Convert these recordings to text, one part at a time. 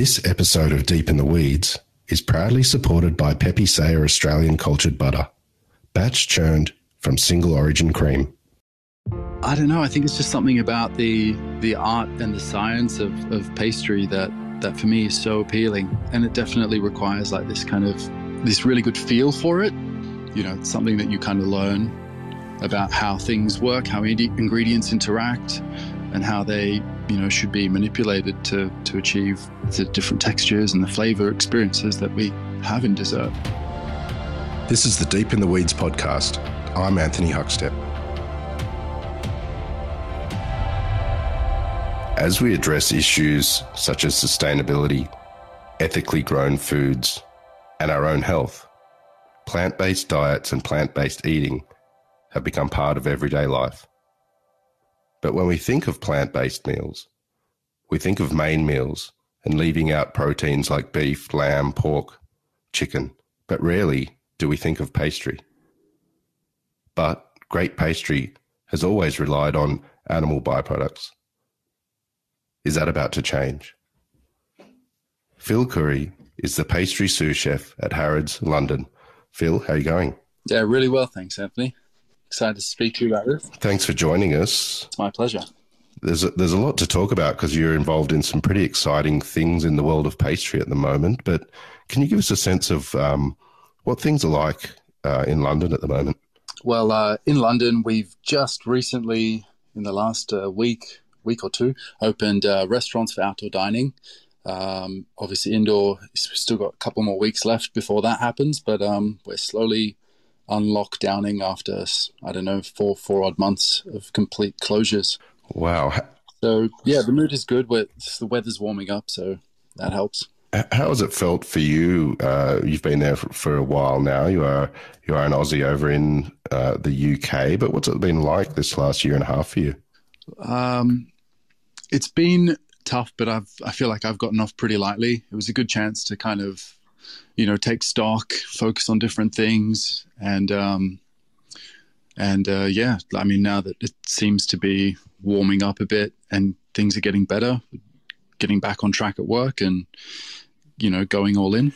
This episode of Deep in the Weeds is proudly supported by Pepe Saya Australian Cultured Butter, batch churned from single origin cream. I don't know. I think it's just something about the the art and the science of, of pastry that that for me is so appealing, and it definitely requires like this kind of this really good feel for it. You know, something that you kind of learn about how things work, how ingredients interact, and how they you know should be manipulated to to achieve the different textures and the flavor experiences that we have in dessert. This is the Deep in the Weeds podcast. I'm Anthony Huckstep. As we address issues such as sustainability, ethically grown foods, and our own health, plant based diets and plant based eating have become part of everyday life. But when we think of plant based meals, we think of main meals and leaving out proteins like beef, lamb, pork, chicken, but rarely do we think of pastry. But great pastry has always relied on animal byproducts. Is that about to change? Phil Khoury is the pastry sous chef at Harrods, London. Phil, how are you going? Yeah, really well, thanks, Anthony. Excited to speak to you about this. Thanks for joining us. It's my pleasure. There's a, there's a lot to talk about because you're involved in some pretty exciting things in the world of pastry at the moment. But can you give us a sense of um, what things are like uh, in London at the moment? Well, uh, in London, we've just recently, in the last uh, week, week or two, opened uh, restaurants for outdoor dining. Um, obviously, indoor, we've still got a couple more weeks left before that happens, but um, we're slowly unlockdowning after I don't know four four odd months of complete closures. Wow. So yeah, the mood is good. With the weather's warming up, so that helps. How has it felt for you? Uh, you've been there for, for, a while now. You are you are an Aussie over in uh, the UK, but what's it been like this last year and a half for you? Um, it's been tough, but I've I feel like I've gotten off pretty lightly. It was a good chance to kind of you know take stock, focus on different things, and um, and uh, yeah, I mean now that it seems to be warming up a bit and things are getting better, getting back on track at work, and you know going all in.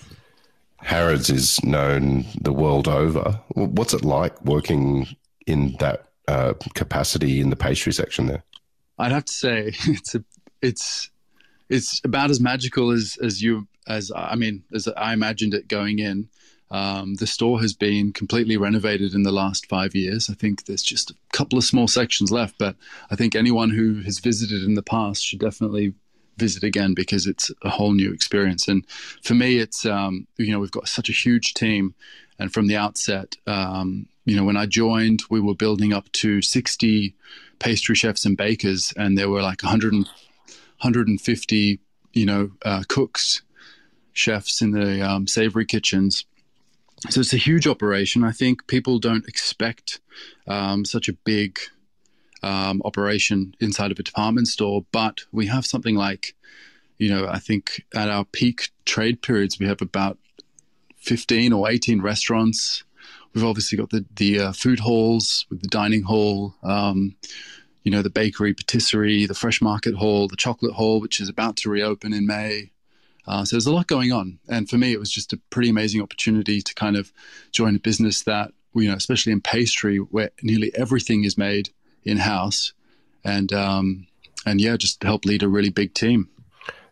Harrods is known the world over. What's it like working in that uh, capacity in the pastry section there? I'd have to say it's a it's it's about as magical as as you as I mean as I imagined it going in. Um, the store has been completely renovated in the last five years. I think there's just a couple of small sections left, but I think anyone who has visited in the past should definitely visit again because it's a whole new experience. And for me, it's um, you know we've got such a huge team, and from the outset, um, you know when I joined, we were building up to 60 pastry chefs and bakers, and there were like 100, 150 you know uh, cooks chefs in the um, savory kitchens. So it's a huge operation. I think people don't expect um, such a big um, operation inside of a department store, but we have something like, you know, I think at our peak trade periods, we have about 15 or 18 restaurants. We've obviously got the, the uh, food halls with the dining hall, um, you know, the bakery, patisserie, the fresh market hall, the chocolate hall, which is about to reopen in May. Uh, so there's a lot going on, and for me, it was just a pretty amazing opportunity to kind of join a business that you know, especially in pastry, where nearly everything is made in house, and um, and yeah, just help lead a really big team.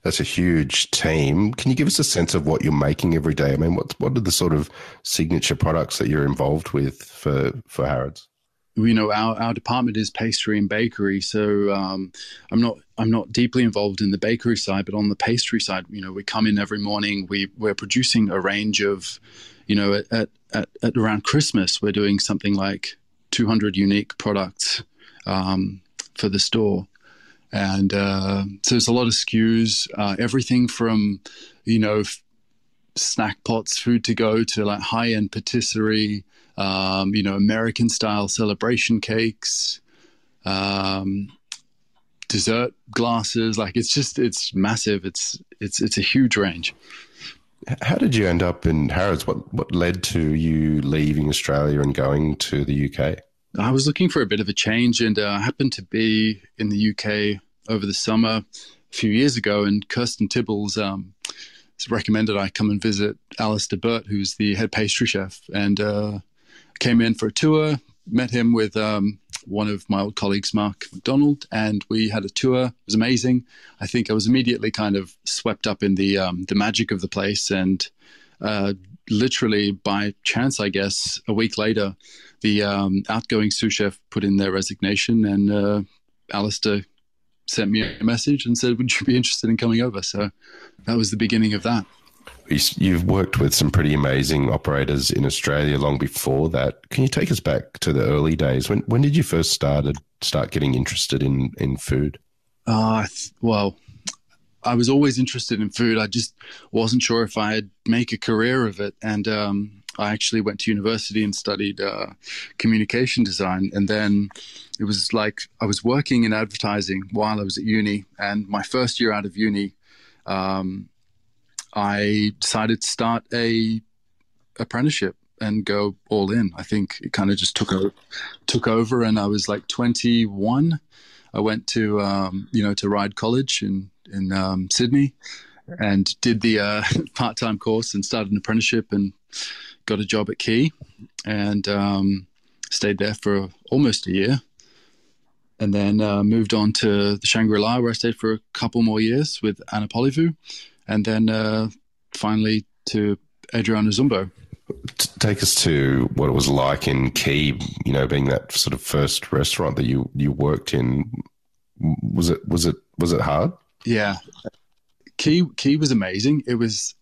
That's a huge team. Can you give us a sense of what you're making every day? I mean, what what are the sort of signature products that you're involved with for for Harrods? You know our, our department is pastry and bakery so um, i'm not i'm not deeply involved in the bakery side but on the pastry side you know we come in every morning we we're producing a range of you know at, at, at around christmas we're doing something like 200 unique products um, for the store. And uh, so there's a lot of SKUs uh, everything from you know f- snack pots food to go to like high end patisserie um, you know, American style celebration cakes, um, dessert glasses. Like it's just it's massive. It's it's it's a huge range. How did you end up in Harrods? What what led to you leaving Australia and going to the UK? I was looking for a bit of a change, and uh, I happened to be in the UK over the summer. A few years ago, and Kirsten Tibballs um, recommended I come and visit Alistair Birt, who's the head pastry chef, and uh, came in for a tour. Met him with um, one of my old colleagues, Mark McDonald, and we had a tour. It was amazing. I think I was immediately kind of swept up in the um, the magic of the place, and uh, literally by chance, I guess, a week later, the um, outgoing sous chef put in their resignation, and uh, Alistair sent me a message and said, "Would you be interested in coming over?" So that was the beginning of that. You've worked with some pretty amazing operators in Australia long before that. Can you take us back to the early days? When when did you first started start getting interested in in food? Uh, well, I was always interested in food. I just wasn't sure if I'd make a career of it, and um, I actually went to university and studied uh, communication design. And then it was like I was working in advertising while I was at uni. And my first year out of uni, um, I decided to start a apprenticeship and go all in. I think it kind of just took over, took over, and I was like 21. I went to um, you know to Ryde College in in um, Sydney, and did the uh, part time course and started an apprenticeship and got a job at Quay, and um, stayed there for almost a year. And then uh, moved on to the Shangri La, where I stayed for a couple more years with Anna Polyviou. And then uh, finally to Adriano Zumbo. Take us to what it was like in Quay, you know, being that sort of first restaurant that you, you worked in. Was it was it was it hard? Yeah, Key Quay was amazing. It was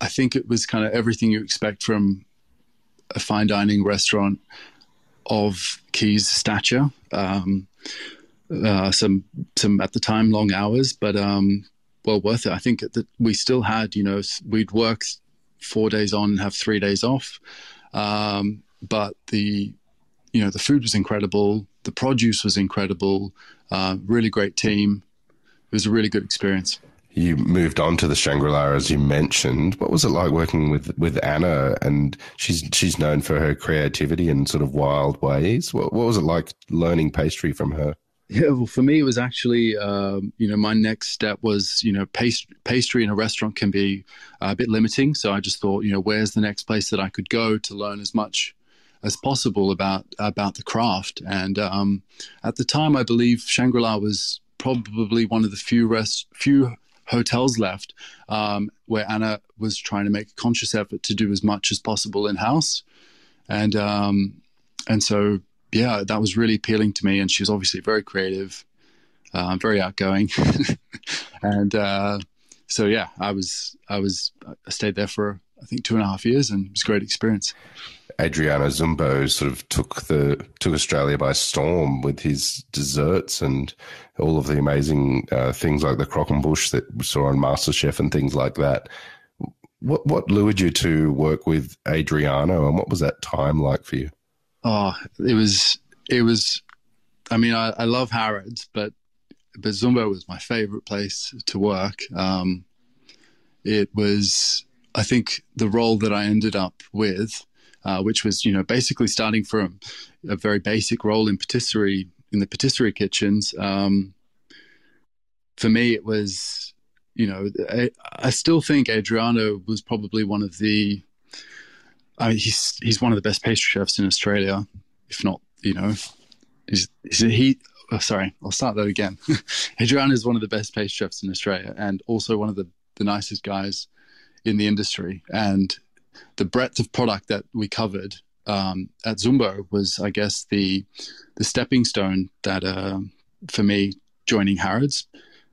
I think it was kind of everything you expect from a fine dining restaurant of Quay's stature. Um, uh, some some at the time long hours, but um, well worth it. I think that we still had, you know, we'd work four days on have three days off, um, but the you know the food was incredible, the produce was incredible, uh, really great team. It was a really good experience you moved on to the Shangri-La as you mentioned. What was it like working with, with Anna? And she's she's known for her creativity and sort of wild ways. What, what was it like learning pastry from her? Yeah, well, for me, it was actually, um, you know, my next step was, you know, pastry, pastry in a restaurant can be a bit limiting. So I just thought, you know, where's the next place that I could go to learn as much as possible about about the craft? And um, at the time, I believe Shangri La was probably one of the few rest few hotels left um, where Anna was trying to make a conscious effort to do as much as possible in house, and um, and so yeah, that was really appealing to me. And she was obviously very creative, uh, very outgoing, and uh, so yeah, I was I was I stayed there for I think two and a half years, and it was a great experience. Adriano Zumbo sort of took the took Australia by storm with his desserts and all of the amazing uh, things like the croquembouche that we saw on MasterChef and things like that. What what lured you to work with Adriano, and what was that time like for you? Oh, it was it was. I mean, I, I love Harrods, but but Zumbo was my favorite place to work. Um, it was, I think, the role that I ended up with uh, which was you know basically starting from a very basic role in patisserie in the patisserie kitchens. Um, for me, it was you know I, I, still think Adriano was probably one of the I mean, he's he's one of the best pastry chefs in Australia, if not you know he's, he. Oh, sorry, I'll start that again. Adrian is one of the best pastry chefs in Australia, and also one of the the nicest guys in the industry. And the breadth of product that we covered um, at Zumbo was, I guess, the the stepping stone that uh, for me joining Harrods,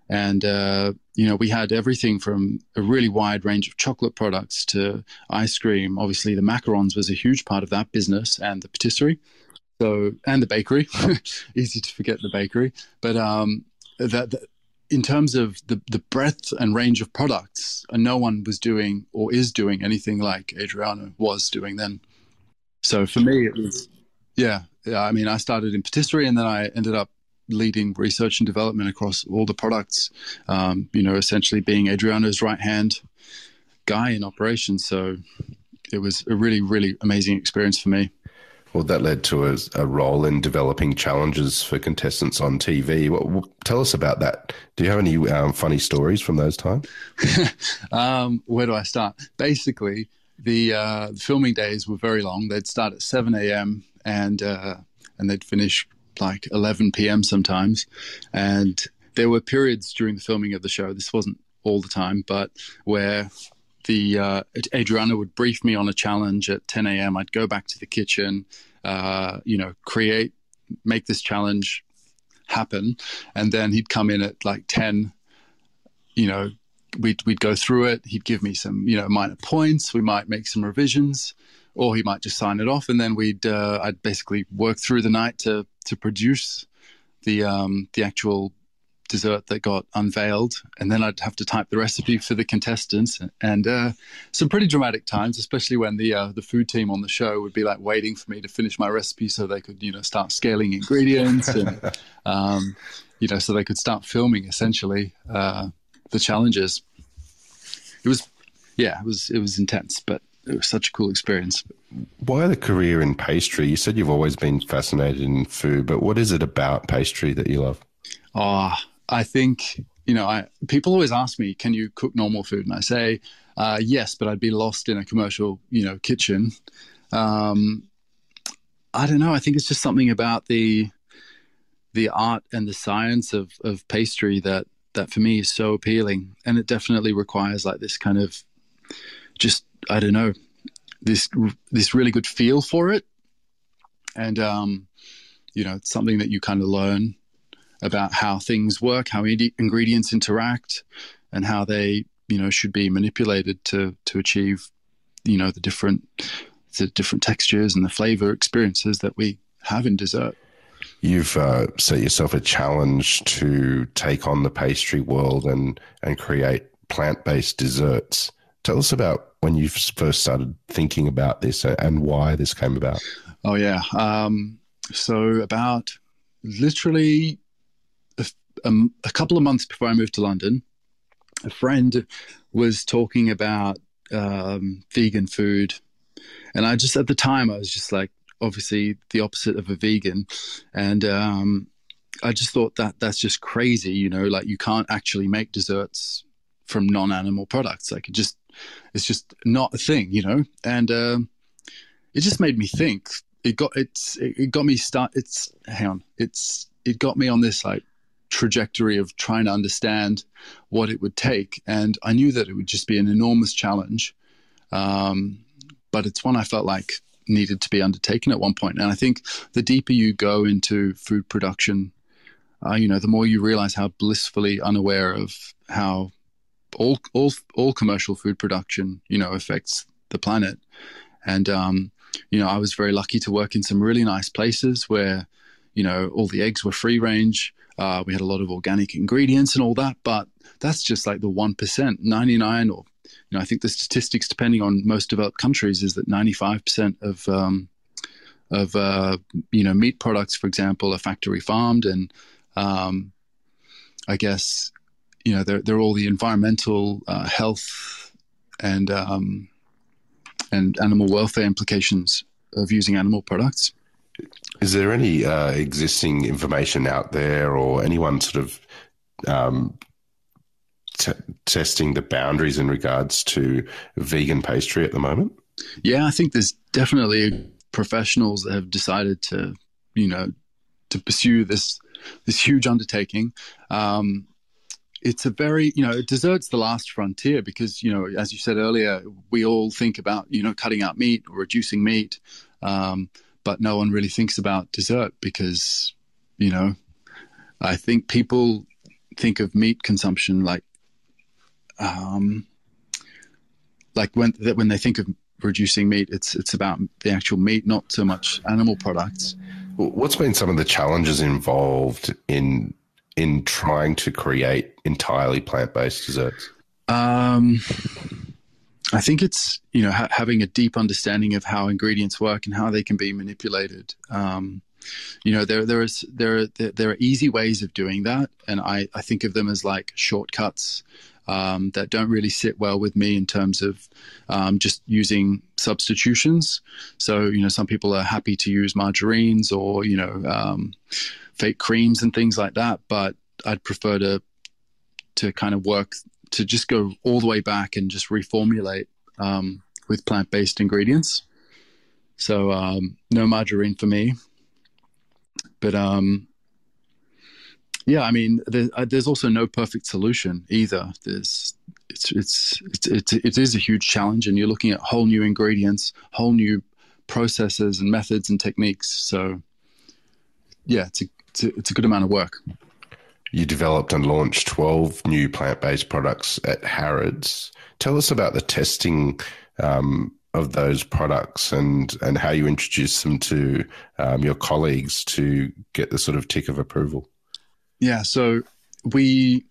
and uh, you know we had everything from a really wide range of chocolate products to ice cream. Obviously, the macarons was a huge part of that business, and the patisserie, so and the bakery. Easy to forget the bakery, but um, that, that in terms of the, the breadth and range of products, no one was doing or is doing anything like Adriano was doing then. So for me, it was, yeah, yeah. I mean, I started in patisserie and then I ended up leading research and development across all the products, um, you know, essentially being Adriano's right hand guy in operations. So it was a really, really amazing experience for me. Well, that led to a, a, role in developing challenges for contestants on TV. What, what, tell us about that. Do you have any um, funny stories from those times? um, where do I start? Basically, the, uh, the, filming days were very long. They'd start at 7 a.m. and uh, and they'd finish like 11 p.m. sometimes. And there were periods during the filming of the show. This wasn't all the time, but where the uh, Adriana would brief me on a challenge at 10 a.m. I'd go back to the kitchen, uh, you know, create, make this challenge happen, and then he'd come in at like 10. You know, we'd we'd go through it. He'd give me some, you know, minor points. We might make some revisions, or he might just sign it off, and then we'd uh, I'd basically work through the night to to produce the um, the actual dessert that got unveiled, and then I'd have to type the recipe for the contestants, and uh, some pretty dramatic times, especially when the uh, the food team on the show would be like waiting for me to finish my recipe so they could you know start scaling ingredients and um, you know so they could start filming essentially uh, the challenges. It was yeah, it was it was intense, but it was such a cool experience. Why the career in pastry? You said you've always been fascinated in food, but what is it about pastry that you love? Oh, I think you know, I people always ask me, "Can you cook normal food?" And I say, uh, "Yes," but I'd be lost in a commercial, you know, kitchen. Um, I don't know. I think it's just something about the the art and the science of of pastry that that for me is so appealing, and it definitely requires like this kind of just I don't know this this really good feel for it, and um, you know, it's something that you kind of learn about how things work, how ingredients interact, and how they you know should be manipulated to to achieve you know the different the different textures and the flavor experiences that we have in dessert. You've uh, set yourself a challenge to take on the pastry world and and create plant based desserts. Tell us about when you first started thinking about this and why this came about. Oh yeah, um, so about literally um, a couple of months before I moved to London, a friend was talking about um, vegan food, and I just at the time I was just like, obviously the opposite of a vegan, and um, I just thought that that's just crazy, you know, like you can't actually make desserts from non-animal products, like it just it's just not a thing, you know, and um, it just made me think. It got it's it got me start. It's hang on, it's it got me on this like trajectory of trying to understand what it would take. And I knew that it would just be an enormous challenge. Um, but it's one I felt like needed to be undertaken at one point. And I think the deeper you go into food production, uh, you know, the more you realize how blissfully unaware of how all all all commercial food production, you know, affects the planet. And um, you know, I was very lucky to work in some really nice places where, you know, all the eggs were free range. Uh, we had a lot of organic ingredients and all that, but that's just like the 1%, 99 or, you know, I think the statistics, depending on most developed countries, is that 95% of, um, of, uh, you know, meat products, for example, are factory farmed. And um, I guess, you know, they're, they're all the environmental uh, health and, um, and animal welfare implications of using animal products. Is there any uh, existing information out there, or anyone sort of um, t- testing the boundaries in regards to vegan pastry at the moment? Yeah, I think there's definitely professionals that have decided to, you know, to pursue this this huge undertaking. Um, it's a very, you know, dessert's the last frontier because, you know, as you said earlier, we all think about, you know, cutting out meat or reducing meat. Um, but no one really thinks about dessert because, you know, I think people think of meat consumption like, um, like when when they think of reducing meat, it's it's about the actual meat, not so much animal products. What's been some of the challenges involved in in trying to create entirely plant based desserts? Um, I think it's you know ha- having a deep understanding of how ingredients work and how they can be manipulated. Um, you know there there is there are there are easy ways of doing that, and I I think of them as like shortcuts. um, that don't really sit well with me in terms of um, just using substitutions. So, you know, some people are happy to use margarines or, you know, um, fake creams and things like that, but I'd prefer to to kind of work to just go all the way back and just reformulate um, with plant based ingredients. So um, no margarine for me, but um, yeah, I mean, there, uh, there's also no perfect solution either. There's it's, it's it's it's it is a huge challenge, and you're looking at whole new ingredients, whole new processes and methods and techniques. So yeah, it's a, it's a, it's a good amount of work. You developed and launched 12 new plant based products at Harrods. Tell us about the testing um, of those products and, and how you introduced them to um, your colleagues to get the sort of tick of approval. Yeah, so we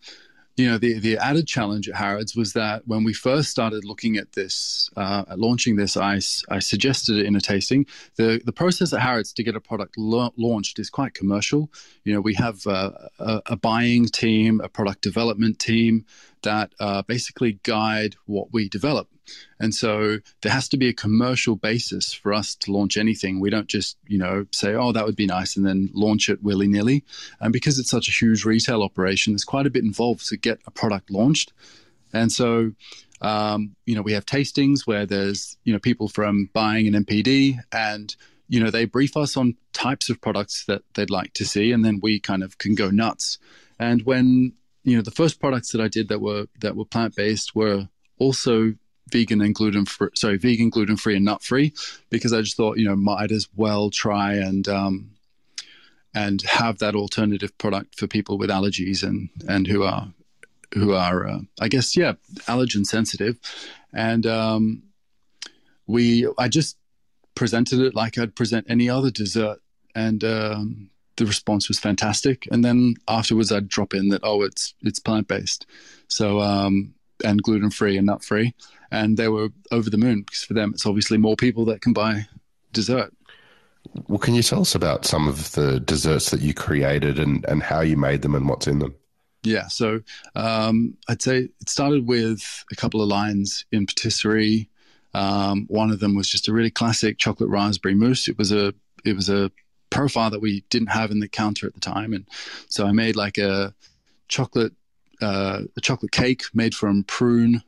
you know, the, the added challenge at Harrods was that when we first started looking at this, uh, at launching this, I, I suggested it in a tasting. The, the process at Harrods to get a product la- launched is quite commercial. You know, we have uh, a, a, buying team, a product development team that uh, basically guide what we develop. And so there has to be a commercial basis for us to launch anything. We don't just, you know, say, oh, that would be nice and then launch it willy nilly. And because it's such a huge retail operation, there's quite a bit involved to get a product launched. And so, um, you know, we have tastings where there's, you know, people from buying an NPD and, you know, they brief us on types of products that they'd like to see. And then we kind of can go nuts. And when, you know, the first products that I did that were, that were plant based were also vegan and gluten free, sorry, vegan, gluten free, and nut free, because I just thought, you know, might as well try and um, and have that alternative product for people with allergies and and who are who are, uh, I guess, yeah, allergen sensitive, and um, we, I just presented it like I'd present any other dessert, and um, the response was fantastic. And then afterwards, I'd drop in that, oh, it's it's plant based, so um, and gluten free and nut free and they were over the moon because for them it's obviously more people that can buy dessert. Well, can you tell us about some of the desserts that you created and, and how you made them and what's in them? Yeah, so um, I'd say it started with a couple of lines in patisserie. Um, one of them was just a really classic chocolate raspberry mousse. It was a it was a profile that we didn't have in the counter at the time, and so I made like a chocolate uh, a chocolate cake made from prune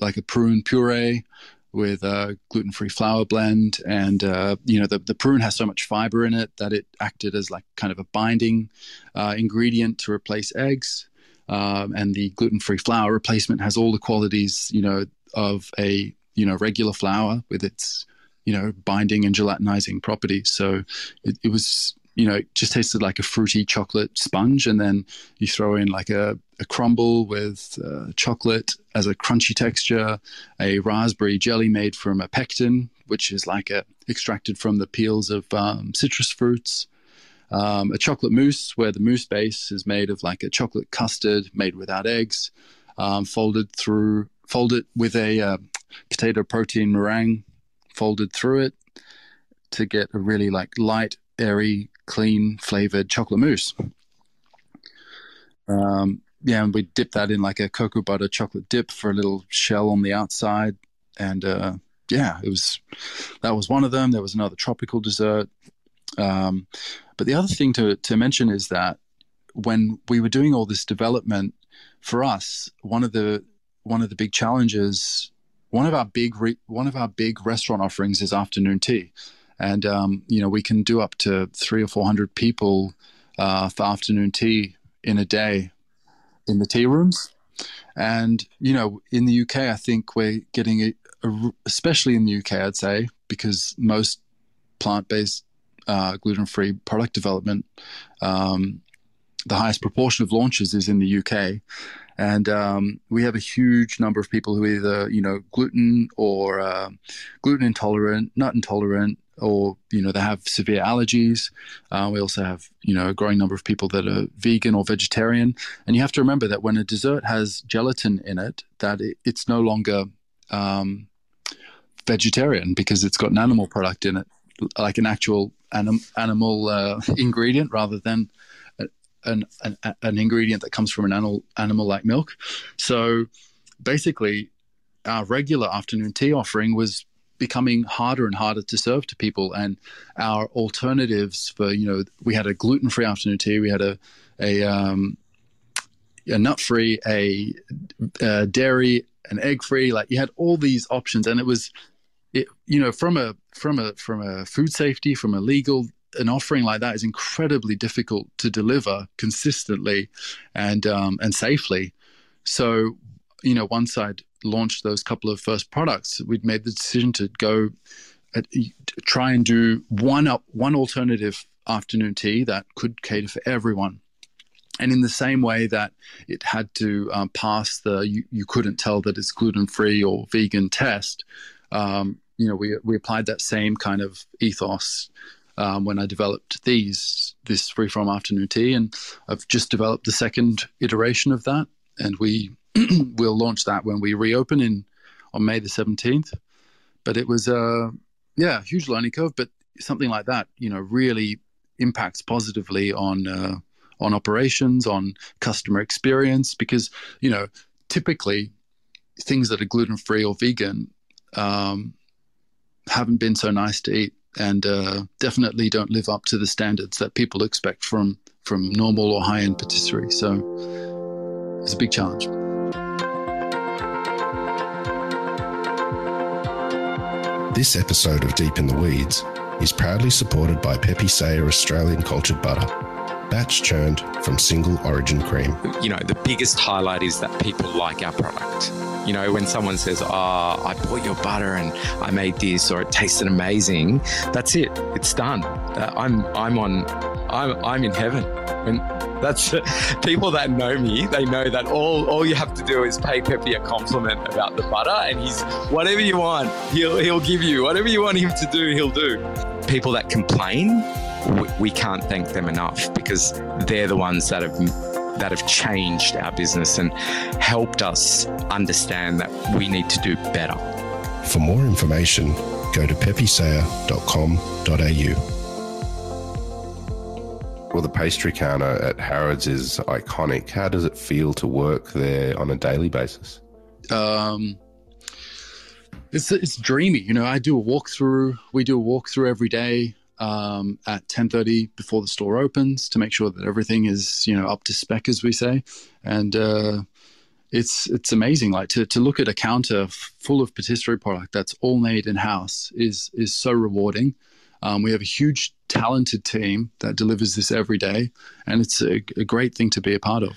like a prune puree with a gluten-free flour blend. And uh, you know the, the prune has so much fiber in it that it acted as like kind of a binding uh, ingredient to replace eggs. Um, and the gluten-free flour replacement has all the qualities you know of a you know regular flour with its you know binding and gelatinizing properties so it, it was you know, just tasted like a fruity chocolate sponge. And then you throw in like a, a crumble with uh, chocolate as a crunchy texture, a raspberry jelly made from a pectin, which is like a extracted from the peels of um, citrus fruits. Um, a chocolate mousse, where the mousse base is made of like a chocolate custard made without eggs, um, folded through, folded with a uh, potato protein meringue, folded through it to get a really like light, airy clean flavored chocolate mousse. Um, yeah, and we dip that in like a cocoa butter chocolate dip for a little shell on the outside, and uh, yeah, it was that was one of them. There was another tropical dessert. Um, but the other thing to to mention is that when we were doing all this development for us, one of the one of the big challenges, one of our big re- one of our big restaurant offerings is afternoon tea and um, you know we can do up to three or four hundred people uh, for afternoon tea in a day in the tea rooms. And you know, in the UK, I think we're getting especially in the UK, I'd say, because most plant-based uh, gluten-free product development, um, the highest proportion of launches is in the UK, and um, we have a huge number of people who either you know gluten or uh, gluten intolerant, nut intolerant, or you know they have severe allergies. Uh, we also have you know a growing number of people that are vegan or vegetarian, and you have to remember that when a dessert has gelatin in it, that it, it's no longer um, vegetarian because it's got an animal product in it, like an actual anim- animal uh, ingredient rather than an, an, an ingredient that comes from an animal animal like milk. So basically our regular afternoon tea offering was becoming harder and harder to serve to people. And our alternatives for you know we had a gluten-free afternoon tea. We had a a, um, a nut-free a, a dairy an egg-free like you had all these options. And it was it you know from a from a from a food safety from a legal an offering like that is incredibly difficult to deliver consistently and um, and safely so you know once i'd launched those couple of first products, we'd made the decision to go at, try and do one up one alternative afternoon tea that could cater for everyone. And in the same way that it had to um, pass the you, you couldn't tell that it's gluten free or vegan test, um, you know, we we applied that same kind of ethos um, when I developed these this free from afternoon tea, and I've just developed the second iteration of that, and we we'll launch that when we reopen in on May the 17th. But it was a uh, yeah, huge learning curve, but something like that, you know, really impacts positively on uh, on operations, on customer experience, because you know, typically things that are gluten free or vegan um, haven't been so nice to eat, and uh, definitely don't live up to the standards that people expect from from normal or high end patisserie. So it's a big challenge. This episode of Deep in the Weeds is proudly supported by Pepe Saya Australian Cultured Butter, batch churned from single origin cream. You know, the biggest highlight is that people like our product. You know, when someone says, Oh, I bought your butter and I made this or it tasted amazing, that's it. It's done. Uh, I'm, I'm on, I'm, I'm in heaven. When that's people that know me. They know that all all you have to do is pay Pepe a compliment about the butter, and he's whatever you want, he'll he'll give you whatever you want him to do. He'll do. People that complain, we, we can't thank them enough because they're the ones that have that have changed our business and helped us understand that we need to do better. For more information, go to pepesaya.com.au. Well, the pastry counter at Harrods is iconic. How does it feel to work there on a daily basis? Um, it's it's dreamy. You know, I do a walkthrough. We do a walkthrough every day um, at ten thirty before the store opens to make sure that everything is you know up to spec, as we say, and. Uh, it's it's amazing. Like to, to look at a counter full of patisserie product that's all made in house is is so rewarding. Um, we have a huge, talented team that delivers this every day, and it's a, a great thing to be a part of.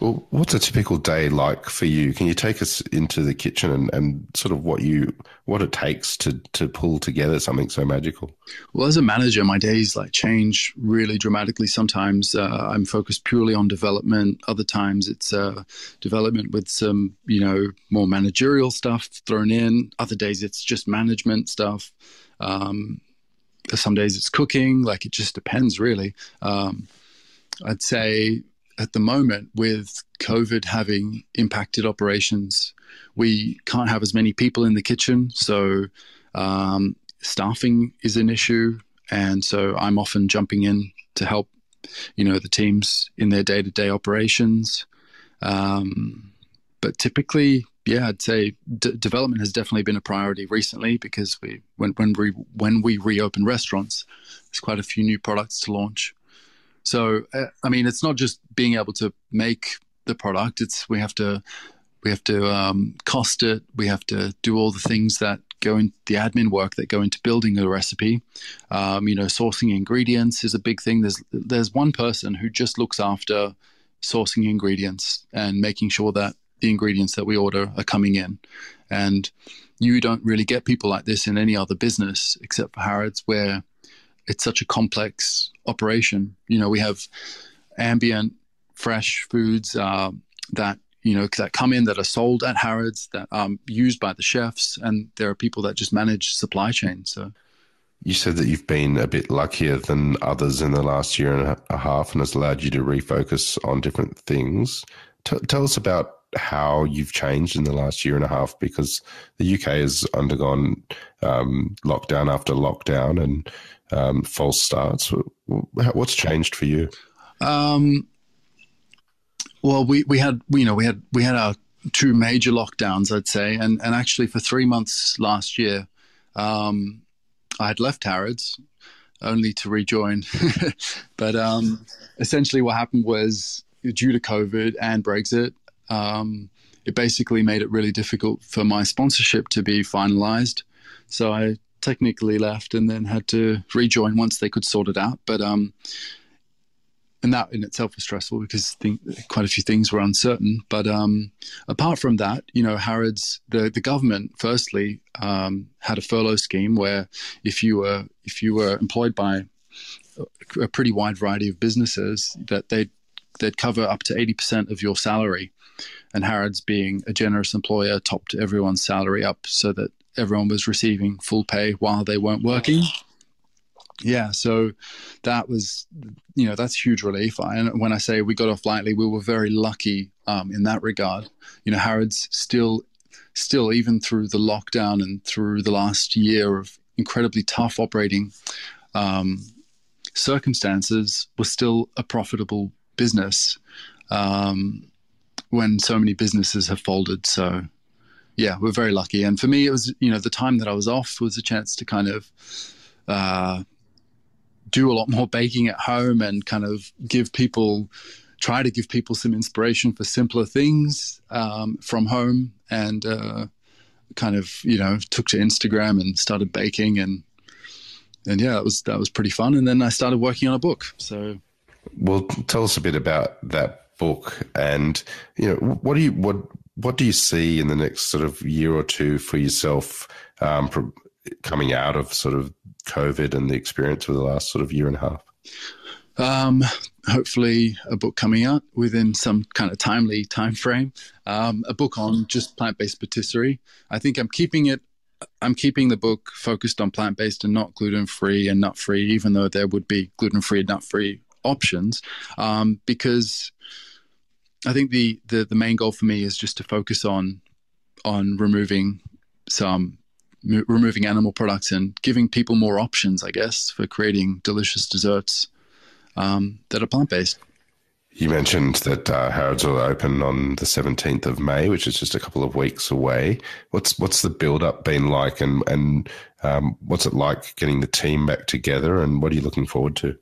Well, what's a typical day like for you? Can you take us into the kitchen and, and sort of what you what it takes to to pull together something so magical? Well, as a manager, my days like change really dramatically. Sometimes uh, I'm focused purely on development. Other times it's uh, development with some you know more managerial stuff thrown in. Other days it's just management stuff. Um, some days it's cooking. Like it just depends, really. Um, I'd say at the moment, with COVID having impacted operations, we can't have as many people in the kitchen. So um, staffing is an issue. And so I'm often jumping in to help, you know, the teams in their day to day operations. Um, but typically, yeah, I'd say d- development has definitely been a priority recently because we when when we when we reopen restaurants, there's quite a few new products to launch. So uh, I mean, it's not just being able to make the product; it's we have to we have to um, cost it. We have to do all the things that go in the admin work that go into building a recipe. Um, you know, sourcing ingredients is a big thing. There's there's one person who just looks after sourcing ingredients and making sure that the ingredients that we order are coming in. And you don't really get people like this in any other business except for Harrods, where it's such a complex operation. You know, we have ambient, fresh foods uh, that you know that come in that are sold at Harrods that are used by the chefs, and there are people that just manage supply chain. So. You said that you've been a bit luckier than others in the last year and a half, and has allowed you to refocus on different things. T- tell us about how you've changed in the last year and a half because the UK has undergone um, lockdown after lockdown and um, false starts. What's changed for you? Um, well, we, we had you know we had we had our two major lockdowns, I'd say, and and actually for three months last year, um, I had left Harrods only to rejoin. but um, essentially, what happened was due to COVID and Brexit, um, it basically made it really difficult for my sponsorship to be finalized. So I technically left and then had to rejoin once they could sort it out. But um, and that in itself was stressful because think, quite a few things were uncertain. But um, apart from that, you know, Harrods, the, the government, firstly, um, had a furlough scheme where if you were if you were employed by a pretty wide variety of businesses, that they'd they'd cover up to eighty percent of your salary, and Harrods, being a generous employer, topped everyone's salary up so that everyone was receiving full pay while they weren't working yeah, so that was, you know, that's huge relief. And when I say we got off lightly, we were very lucky um, in that regard. You know, Harrods still, still even through the lockdown and through the last year of incredibly tough operating um, circumstances, was still a profitable business um, when so many businesses have folded. So, yeah, we're very lucky. And for me, it was, you know, the time that I was off was a chance to kind of. Uh, do a lot more baking at home and kind of give people try to give people some inspiration for simpler things um, from home and uh, kind of you know took to Instagram and started baking and and yeah that was that was pretty fun and then I started working on a book so well tell us a bit about that book and you know what do you what what do you see in the next sort of year or two for yourself um, coming out of sort of COVID and the experience of the last sort of year and a half? Um, hopefully, a book coming out within some kind of timely time frame. Um, a book on just plant-based patisserie. I think I'm keeping it. I'm keeping the book focused on plant-based and not gluten-free and nut-free, even though there would be gluten-free and nut-free options, um, because I think the, the the main goal for me is just to focus on on removing some m- removing animal products and giving people more options, I guess, for creating delicious desserts um, that are plant based. You mentioned that uh, Harrods will open on the 17th of May, which is just a couple of weeks away. What's what's the build up been like, and and um, what's it like getting the team back together, and what are you looking forward to?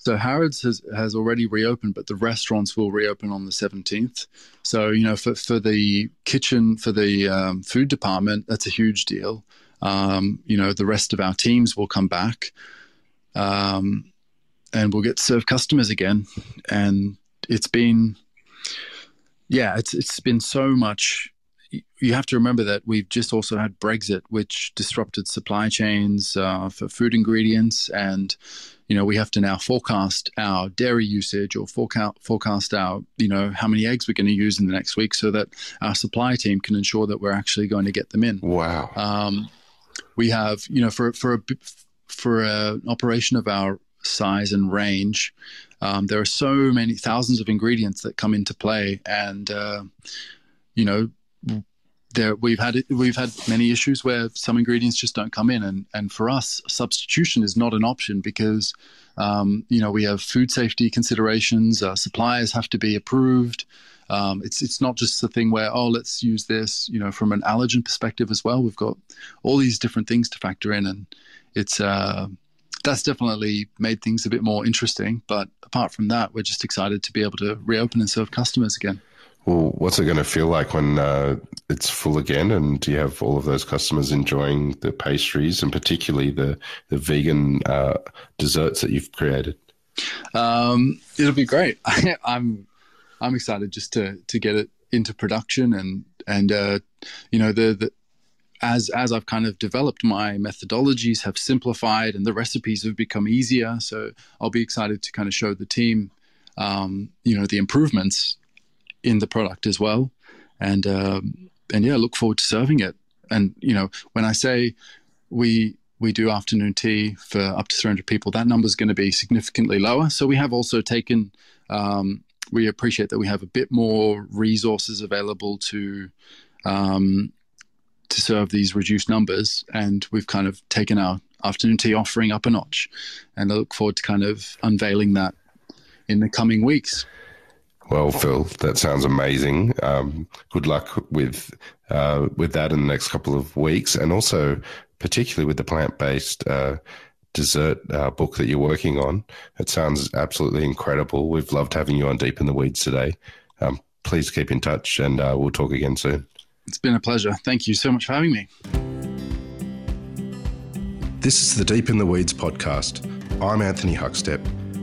So Harrods has, has already reopened, but the restaurants will reopen on the 17th. So, you know, for, for the kitchen, for the um, food department, that's a huge deal. Um, you know, the rest of our teams will come back um, and we'll get to serve customers again. And it's been, yeah, it's it's been so much. You have to remember that we've just also had Brexit, which disrupted supply chains uh, for food ingredients, and you know we have to now forecast our dairy usage or forecast forecast our you know how many eggs we're going to use in the next week, so that our supply team can ensure that we're actually going to get them in. Wow. Um, we have you know for for a for an operation of our size and range, um, there are so many thousands of ingredients that come into play, and uh, you know there we've had we've had many issues where some ingredients just don't come in, and and for us, substitution is not an option because um, you know we have food safety considerations. Uh, suppliers have to be approved. Um, it's it's not just the thing where oh let's use this you know from an allergen perspective as well. We've got all these different things to factor in, and it's uh, that's definitely made things a bit more interesting. But apart from that, we're just excited to be able to reopen and serve customers again. Well, what's it going to feel like when uh, it's full again, and you have all of those customers enjoying the pastries and particularly the the vegan uh, desserts that you've created? Um, it'll be great. I, I'm I'm excited just to to get it into production and and uh, you know the, the as as I've kind of developed my methodologies have simplified and the recipes have become easier. So I'll be excited to kind of show the team, um, you know, the improvements in the product as well, and um, and yeah, look forward to serving it. And you know, when I say we we do afternoon tea for up to 300 people, that number is going to be significantly lower. So we have also taken um, we appreciate that we have a bit more resources available to um, to serve these reduced numbers, and we've kind of taken our afternoon tea offering up a notch, and I look forward to kind of unveiling that in the coming weeks. Well, Phil, that sounds amazing. Um, good luck with uh, with that in the next couple of weeks, and also particularly with the plant based uh, dessert uh, book that you're working on. It sounds absolutely incredible. We've loved having you on Deep in the Weeds today. Um, please keep in touch, and uh, we'll talk again soon. It's been a pleasure. Thank you so much for having me. This is the Deep in the Weeds podcast. I'm Anthony Huckstep.